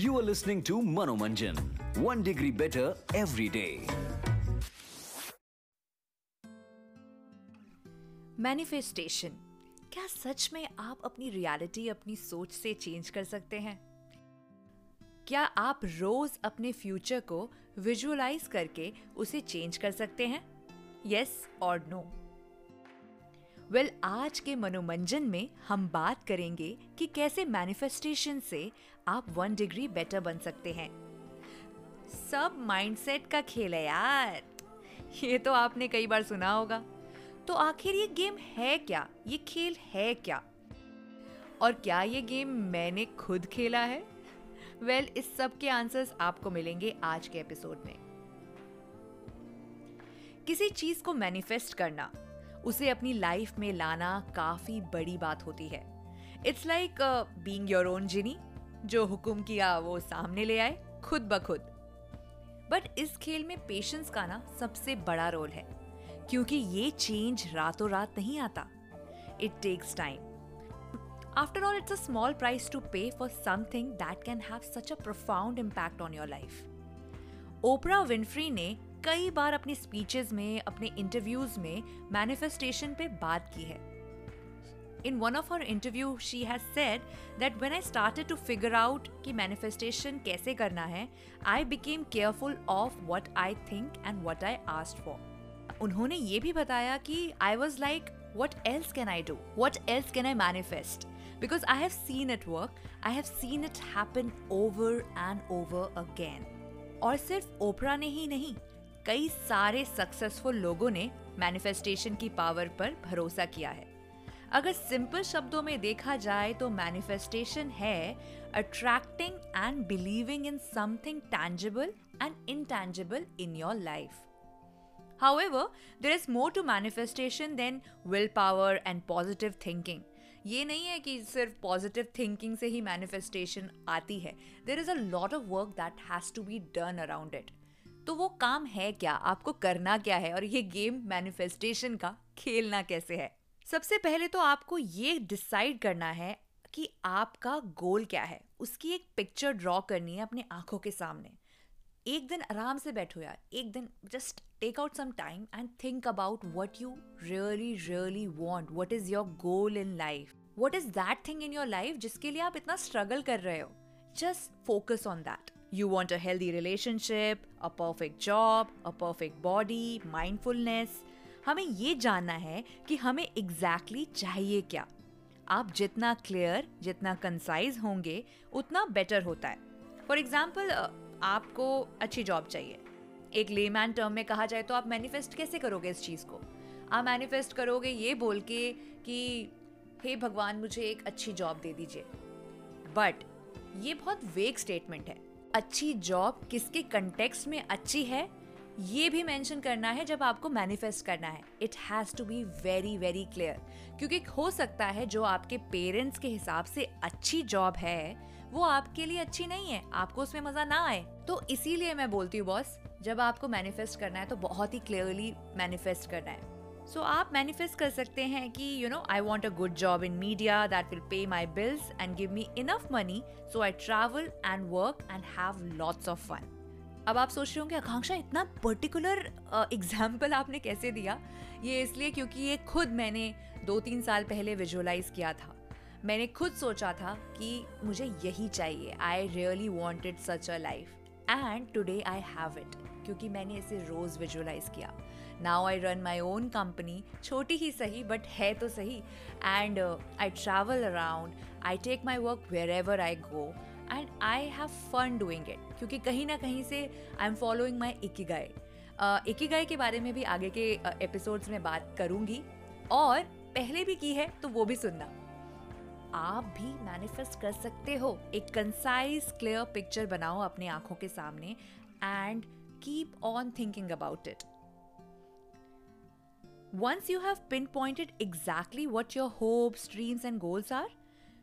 You are listening to Manomanjan, one degree better every day. Manifestation क्या सच में आप अपनी रियलिटी अपनी सोच से चेंज कर सकते हैं? क्या आप रोज अपने फ्यूचर को विजुअलाइज करके उसे चेंज कर सकते हैं? यस और नो वेल well, आज के मनोमंजन में हम बात करेंगे कि कैसे मैनिफेस्टेशन से आप वन डिग्री बेटर बन सकते हैं। सब माइंडसेट का खेल है यार। ये तो आपने कई बार सुना होगा। तो आखिर ये गेम है क्या? ये खेल है क्या? और क्या ये गेम मैंने खुद खेला है? वेल well, इस सब के आंसर्स आपको मिलेंगे आज के एपिसोड में। किसी चीज़ को मैनिफेस्ट करना उसे अपनी लाइफ में लाना काफ़ी बड़ी बात होती है। It's like being your own genie जो हुक्म किया वो सामने ले आए, खुद ब खुद। बट इस खेल में पेशेंस का ना सबसे बड़ा रोल है, क्योंकि ये चेंज रातों रात नहीं आता। It takes time after all it's a small price to pay for something that can have such a profound impact on your life Oprah Winfrey ने कई बार अपनी स्पीचेस में, अपने इंटरव्यूज़ में मैनिफेस्टेशन पे बात की है। In one of her interview she has said that when I started to figure out कि मैनिफेस्टेशन कैसे करना है I became careful of what I think and what I asked for उन्होंने ये भी बताया कि I was like what else can I do what else can I manifest because I have seen it work I have seen it happen over and over again और सिर्फ़ ओपरा ने ही नहीं कई सारे सक्सेसफुल लोगों ने मैनिफेस्टेशन की पावर पर भरोसा किया है। अगर सिंपल शब्दों में देखा जाए तो मैनिफेस्टेशन है attracting and believing in something tangible and intangible in your life However, there is more to manifestation than willpower and positive thinking. ये नहीं है कि सिर्फ़ पॉजिटिव थिंकिंग से ही मैनिफेस्टेशन आती है। There is a lot of work that has to be done around it तो वो काम है क्या? आपको करना क्या है? और ये गेम मैनिफेस्टेशन का खेलना कैसे है? सबसे पहले तो आपको ये डिसाइड करना है कि आपका गोल क्या है। उसकी एक पिक्चर ड्रॉ करनी है अपनी आँखों के सामने। एक दिन आराम से बैठो यार। एक दिन just take out some time and think about what you really really want what is your goal in life what is that thing in your life जिसके लिए आप इतना स्ट्रगल कर रहे हो? Just focus on that You want a healthy relationship, a perfect job, a perfect body, mindfulness. हमें ये जानना है कि हमें एग्जैक्टली exactly चाहिए क्या। आप जितना क्लियर जितना कंसाइज होंगे उतना बेटर होता है। फॉर एग्ज़ाम्पल आपको अच्छी जॉब चाहिए। एक लेमैन टर्म में कहा जाए तो आप मैनिफेस्ट कैसे करोगे इस चीज़ को? आप मैनिफेस्ट करोगे ये बोल के कि हे hey भगवान मुझे एक अच्छी जॉब दे दीजिए। बट ये बहुत वेग स्टेटमेंट है। अच्छी जॉब किसके कंटेक्स्ट में अच्छी है, ये भी मेंशन करना है जब आपको मैनिफेस्ट करना है। It has to be very very clear क्योंकि हो सकता है जो आपके पेरेंट्स के हिसाब से अच्छी जॉब है, वो आपके लिए अच्छी नहीं है, आपको उसमें मज़ा ना आए। तो इसीलिए मैं बोलती हूँ बॉस जब आपको मैनिफेस्ट करना है तो बहुत ही क्लियरली मैनिफेस्ट करना है। सो आप मैनिफेस्ट कर सकते हैं कि you know I want a good job in media that will pay my bills and give me enough money so I travel and work and have lots of fun अब आप सोच रहे होंगे आकांक्षा इतना पर्टिकुलर एग्ज़ाम्पल uh, आपने कैसे दिया? ये इसलिए क्योंकि ये खुद मैंने दो तीन साल पहले विजुअलाइज किया था। मैंने खुद सोचा था कि मुझे यही चाहिए। I really wanted such a life and today I have it क्योंकि मैंने इसे रोज़ विजुअलाइज किया। Now I run my own company छोटी ही सही बट है तो सही and I travel around I take my work wherever I go and I have fun doing it क्योंकि कहीं ना कहीं से I am following my ikigai ikigai के बारे में भी आगे के एपिसोड्स में बात करूँगी और पहले भी की है तो वो भी सुनना आप भी मैनिफेस्ट कर सकते हो। एक कंसाइज क्लियर पिक्चर बनाओ अपनी आँखों के सामने and keep on thinking about it Once you have pinpointed exactly what your hopes, dreams, and goals are,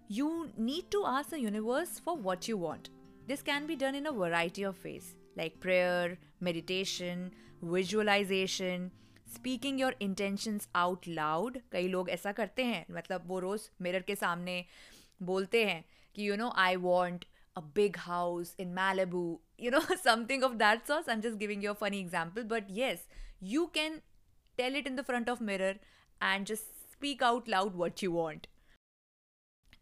you need to ask the universe for what you want. This can be done in a variety of ways, like prayer, meditation, visualization, speaking your intentions out loud कई लोग ऐसा करते हैं मतलब वो रोज़ mirror के सामने बोलते हैं कि you know I want a big house in Malibu, you know, something of that sort. I'm just giving you a funny example, but yes, you can tell it in the front of mirror and just speak out loud what you want.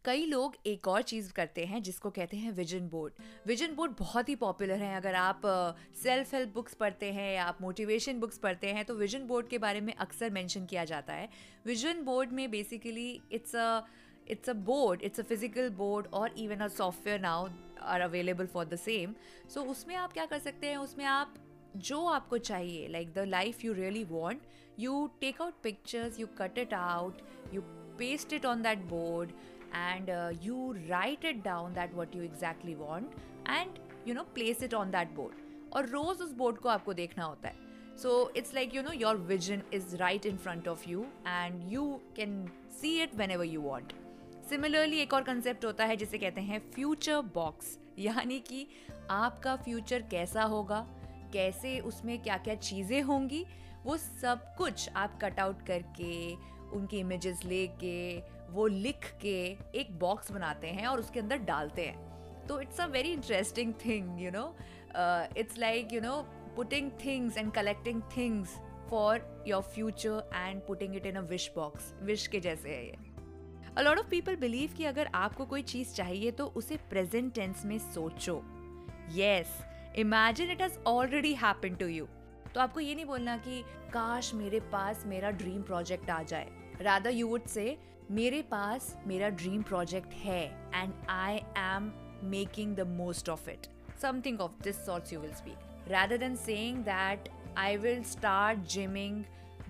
कई लोग एक और चीज़ करते हैं जिसको कहते हैं vision board vision board बहुत ही पॉपुलर है। अगर आप सेल्फ हेल्प बुक्स पढ़ते हैं या आप मोटिवेशन बुक्स पढ़ते हैं तो विजन बोर्ड के बारे में अक्सर मेंशन किया जाता है। विजन बोर्ड में basically it's a it's a board it's a physical board और even a software now are available for the same so उसमें आप क्या कर सकते हैं? उसमें आप जो आपको चाहिए like the life you really want you take out pictures you cut it out you paste it on that board and you write it down that that you exactly want and you know place it on that board और रोज उस board को आपको देखना होता है। So it's like you know your vision is right in front of you and you can see it when ever you want similarly एक और कंसेप्ट होता है जिसे कहते हैं फ्यूचर बॉक्स यानी कि आपका फ्यूचर कैसा होगा? कैसे उसमें क्या क्या चीज़ें होंगी, वो सब कुछ आप कट आउट करके, उनकी इमेजेस लेके, वो लिख के एक बॉक्स बनाते हैं और उसके अंदर डालते हैं। तो it's a very interesting thing you know it's like you know putting things and collecting things for your future and putting it in a wish box wish के जैसे है ये। अ ऑफ़ पीपल बिलीव कि अगर आपको कोई चीज़ चाहिए तो उसे प्रेजेंट टेंस में सोचो। Yes imagine it has already happen to you तो आपको ये नहीं बोलना कि काश मेरे पास मेरा ड्रीम प्रोजेक्ट आ जाए. रादर यू वुड से मेरे पास मेरा ड्रीम प्रोजेक्ट है and I am making the most of it something of this sorts you will speak rather than saying that I will start gymming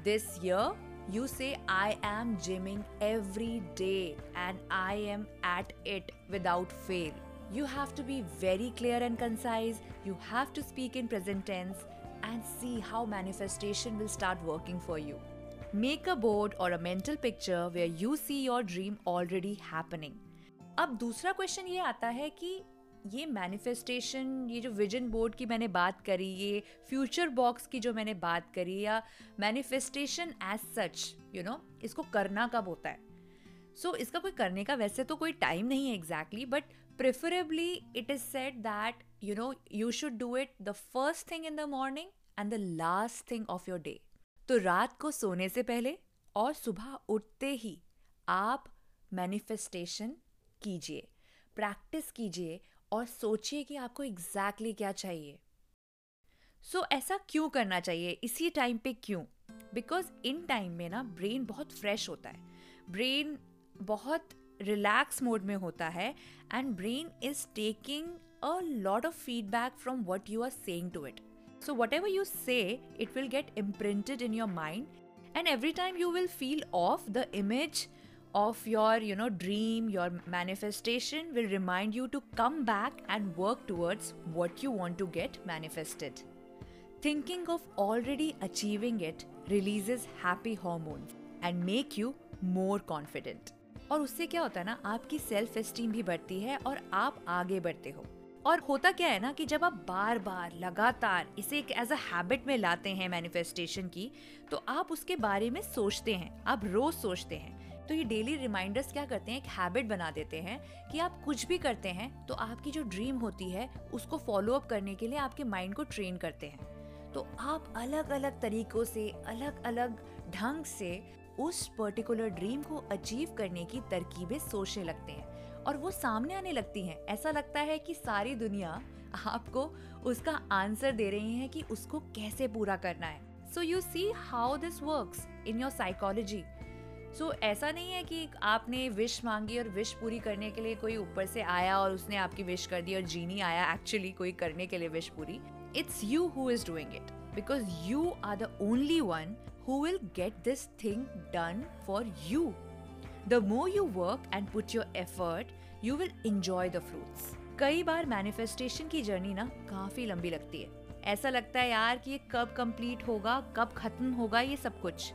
this year, you say I am gymming every day and I am at it without fail. You have to be very clear and concise. You have to speak in present tense and see how manifestation will start working for you. Make a board or a mental picture where you see your dream already happening. अब दूसरा question ये आता है कि ये manifestation ये जो vision board की मैंने बात करी ये फ्यूचर बॉक्स की जो मैंने बात करी या manifestation as such you know इसको करना कब होता है सो so, इसका कोई करने का वैसे तो कोई टाइम नहीं है exactly but preferably it is set that you know you should do it the first thing in the morning and the last thing of your day तो रात को सोने से पहले और सुबह उठते ही आप मैनिफेस्टेशन कीजिए प्रैक्टिस कीजिए और सोचिए कि आपको एग्जैक्टली exactly क्या चाहिए। सो so, ऐसा क्यों करना चाहिए? इसी टाइम पे क्यों? बिकॉज़ इन टाइम में ना ब्रेन बहुत फ्रेश होता है। ब्रेन बहुत रिलैक्स मोड में होता है and brain is taking a lot of feedback from what you are saying to it So, whatever you say, it will get imprinted in your mind, and every time you will feel off, the image of your you know dream your manifestation will remind you to come back and work towards what you want to get manifested thinking of already achieving it releases happy hormones and make you more confident और उससे क्या होता है ना, आपकी self esteem भी बढ़ती है और आप आगे बढ़ते हो। और होता क्या है ना कि जब आप बार बार लगातार इसे एक एज अ हैबिट में लाते हैं मैनिफेस्टेशन की तो आप उसके बारे में सोचते हैं, आप रोज सोचते हैं। तो ये डेली रिमाइंडर्स क्या करते हैं, एक हैबिट बना देते हैं कि आप कुछ भी करते हैं तो आपकी जो ड्रीम होती है, उसको फॉलो अप करने के लिए आपके माइंड को ट्रेन करते हैं। तो आप अलग अलग तरीकों से अलग अलग ढंग से उस पर्टिकुलर ड्रीम को अचीव करने की तरकीबें सोचने लगते हैं और वो सामने आने लगती हैं। ऐसा लगता है कि सारी दुनिया आपको उसका आंसर दे रही है कि उसको कैसे पूरा करना है। So you see how this works in your psychology so ऐसा नहीं है कि आपने विश मांगी और विश पूरी करने के लिए कोई ऊपर से आया और उसने आपकी विश कर दी और जीनी आया एक्चुअली कोई करने के लिए विश पूरी। It's you who is doing it because you are the only one who will get this thing done for you the more you work and put your effort you will enjoy the fruits कई बार manifestation की journey ना काफ़ी लंबी लगती है। ऐसा लगता है यार कि ये कब कंप्लीट होगा, कब खत्म होगा ये सब कुछ।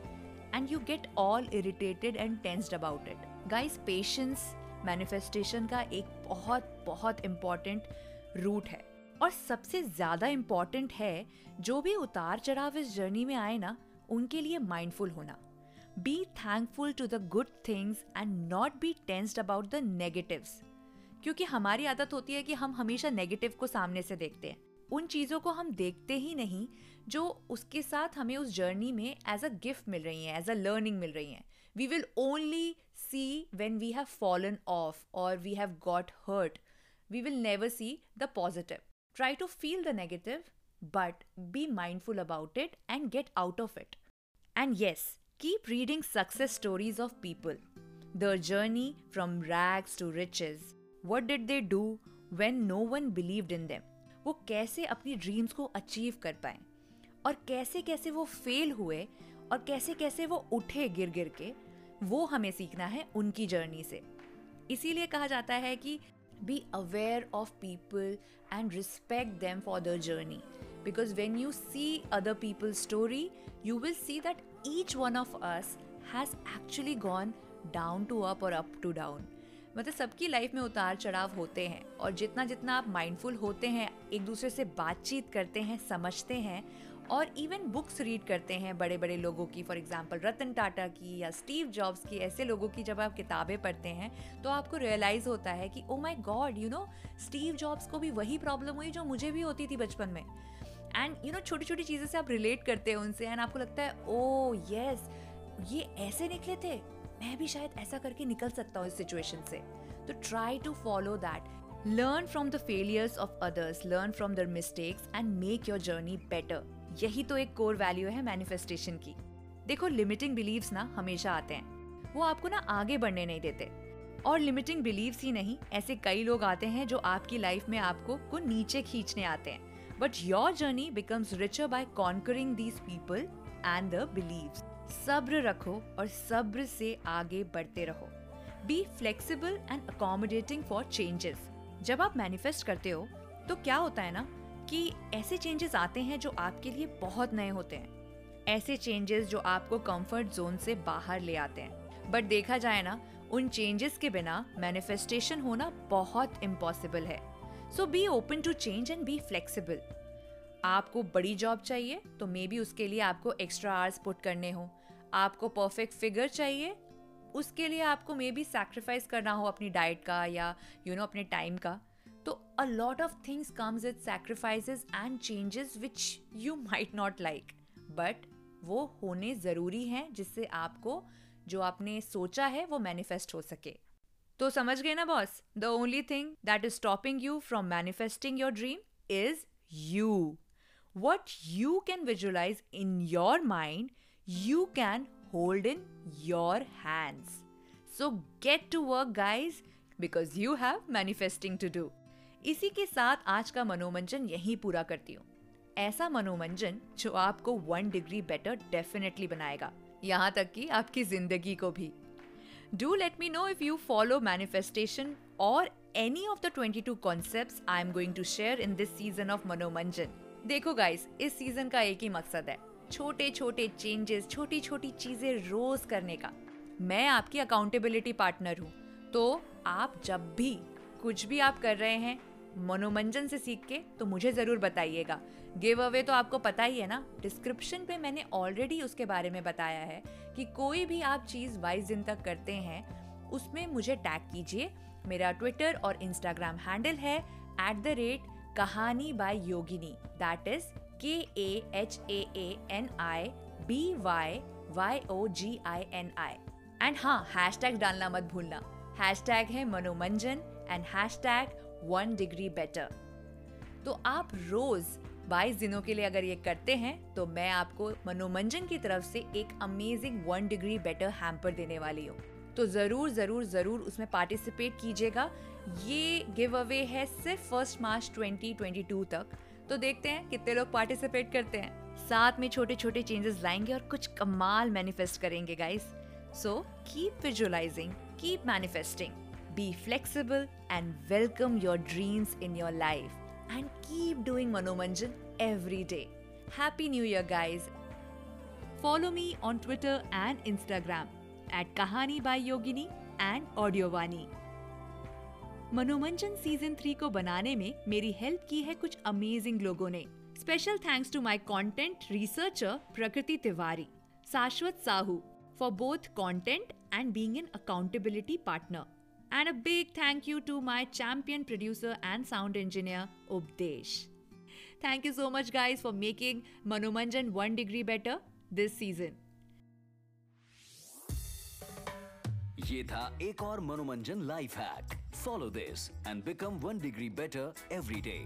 And you get all irritated and tensed about it guys patience manifestation का एक बहुत बहुत इंपॉर्टेंट रूट है। और सबसे ज़्यादा इंपॉर्टेंट है, जो भी उतार चढ़ाव इस जर्नी में आए ना उनके लिए माइंडफुल होना। Be thankful to the good things and not be tensed about the negatives. क्योंकि हमारी आदत होती है कि हम हमेशा नेगेटिव को सामने से देखते हैं। उन चीज़ों को हम देखते ही नहीं, जो उसके साथ हमें उस जर्नी में एज अ गिफ्ट मिल रही हैं एज अ लर्निंग मिल रही हैं। We will only see when we have fallen off और we have got hurt we will never see the positive try to feel the negative but be mindful about it and get out of it and yes keep reading success stories of people the journey from rags to riches what did they do when no one believed in them वो कैसे अपनी dreams को achieve कर पाए? और कैसे कैसे वो फेल हुए? और कैसे कैसे वो उठे गिर गिर के? वो हमें सीखना है उनकी जर्नी से। इसीलिए कहा जाता है कि be aware of people and respect them for the journey because when you see other people story you will see that each one of us has actually gone down to up और up to down मतलब सबकी life में उतार चढ़ाव होते हैं और जितना जितना आप माइंडफुल होते हैं, एक दूसरे से बातचीत करते हैं, समझते हैं और इवन बुक्स रीड करते हैं बड़े बड़े लोगों की। फॉर एग्जांपल रतन टाटा की या स्टीव जॉब्स की, ऐसे लोगों की जब आप किताबें पढ़ते हैं तो आपको रियलाइज़ होता है कि ओ my god you know Steve Jobs को भी वही प्रॉब्लम हुई जो मुझे भी होती थी बचपन में। एंड यू नो छोटी छोटी चीज़ें से आप रिलेट करते हैं उनसे एंड आपको लगता है ओ oh, यस ये ऐसे निकले थे। मैं भी शायद ऐसा करके निकल सकता हूँ इस सिचुएशन से। तो try to follow that learn from the failures of others learn from their mistakes and make your journey better यही तो एक कोर वैल्यू है मैनिफेस्टेशन की। देखो लिमिटिंग बिलीव्स ना हमेशा आते हैं। वो आपको ना आगे बढ़ने नहीं देते। और लिमिटिंग बिलीव्स ही नहीं ऐसे कई लोग आते हैं जो आपकी लाइफ में आपको को नीचे खींचने आते हैं। But your journey becomes richer by conquering these people and the believes सब्र रखो और सब्र से आगे बढ़ते रहो be flexible and accommodating for changes जब आप मैनिफेस्ट करते हो तो क्या होता है ना कि ऐसे चेंजेस आते हैं जो आपके लिए बहुत नए होते हैं ऐसे चेंजेस जो आपको कंफर्ट जोन से बाहर ले आते हैं बट देखा जाए ना उन चेंजेस के बिना मैनिफेस्टेशन होना बहुत इम्पॉसिबल है so be open to change and be flexible आपको बड़ी जॉब चाहिए तो मे बी उसके लिए आपको एक्स्ट्रा आवर्स पुट करने हो। आपको परफेक्ट फिगर चाहिए उसके लिए आपको मे बी सेक्रीफाइस करना हो अपनी डाइट का या यू you नो know, अपने टाइम का। तो a lot of things comes with sacrifices and changes which you might not like but वो होने ज़रूरी हैं जिससे आपको जो आपने सोचा है वो मैनिफेस्ट हो सके। तो समझ गए ना boss the only thing that is stopping you from manifesting your dream is you what you can visualize in your mind you can hold in your hands. So get to work, guys, because you have manifesting to do. इसी के साथ आज का मनोमंजन यहीं पूरा करती हूँ। ऐसा मनोमंजन जो आपको वन डिग्री बेटर डेफिनेटली बनाएगा। यहाँ तक कि आपकी ज़िंदगी को भी। Do let me know if you follow manifestation और any of the 22 concepts I am going to share in this season of Manomanjan देखो गाइस इस सीज़न का एक ही मकसद है छोटे छोटे चेंजेस छोटी छोटी चीज़ें रोज करने का मैं आपकी अकाउंटेबिलिटी पार्टनर हूँ तो आप जब भी कुछ भी आप कर रहे हैं मनोरंजन से सीख के तो मुझे ज़रूर बताइएगा गिव अवे तो आपको पता ही है ना डिस्क्रिप्शन पे मैंने ऑलरेडी उसके बारे में बताया है कि कोई भी आप चीज़ बाईस दिन तक करते हैं, उसमें मुझे टैग कीजिए। मेरा ट्विटर और इंस्टाग्राम हैंडल है at the rate Kahani by Yogini. That is K A H A N I B Y Y O G I N I and हाँ हैश टैग डालना मत भूलना। हैश टैग है Manomanjan and hashtag one degree better तो आप रोज बाईस दिनों के लिए अगर ये करते हैं तो मैं आपको मनोमंजन की तरफ़ से एक amazing one degree better hamper देने वाली हूँ। तो ज़रूर ज़रूर ज़रूर उसमें पार्टिसिपेट कीजिएगा। ये गिव अवे है सिर्फ़ फ़र्स्ट मार्च 2022 तक। तो देखते हैं कितने लोग पार्टिसिपेट करते हैं। साथ में छोटे छोटे चेंजेस लाएँगे और कुछ कमाल मैनिफेस्ट करेंगे guys so keep visualizing keep manifesting be flexible and welcome your dreams in your life and keep doing Manoranjan every day happy new year guys follow me on Twitter and Instagram at Kahani by Yogini and Audiowani Manomanjan season three को बनाने में मेरी help की है कुछ amazing लोगों ने। Special thanks to my content researcher Prakriti Tiwari Shashwat Sahu for both content and being an accountability partner And a big thank you to my champion producer and sound engineer, Updesh. Thank you so much, guys, for making Manomanjan one degree better this season. ये था एक और मनोरंजन life hack follow this and become one degree better every day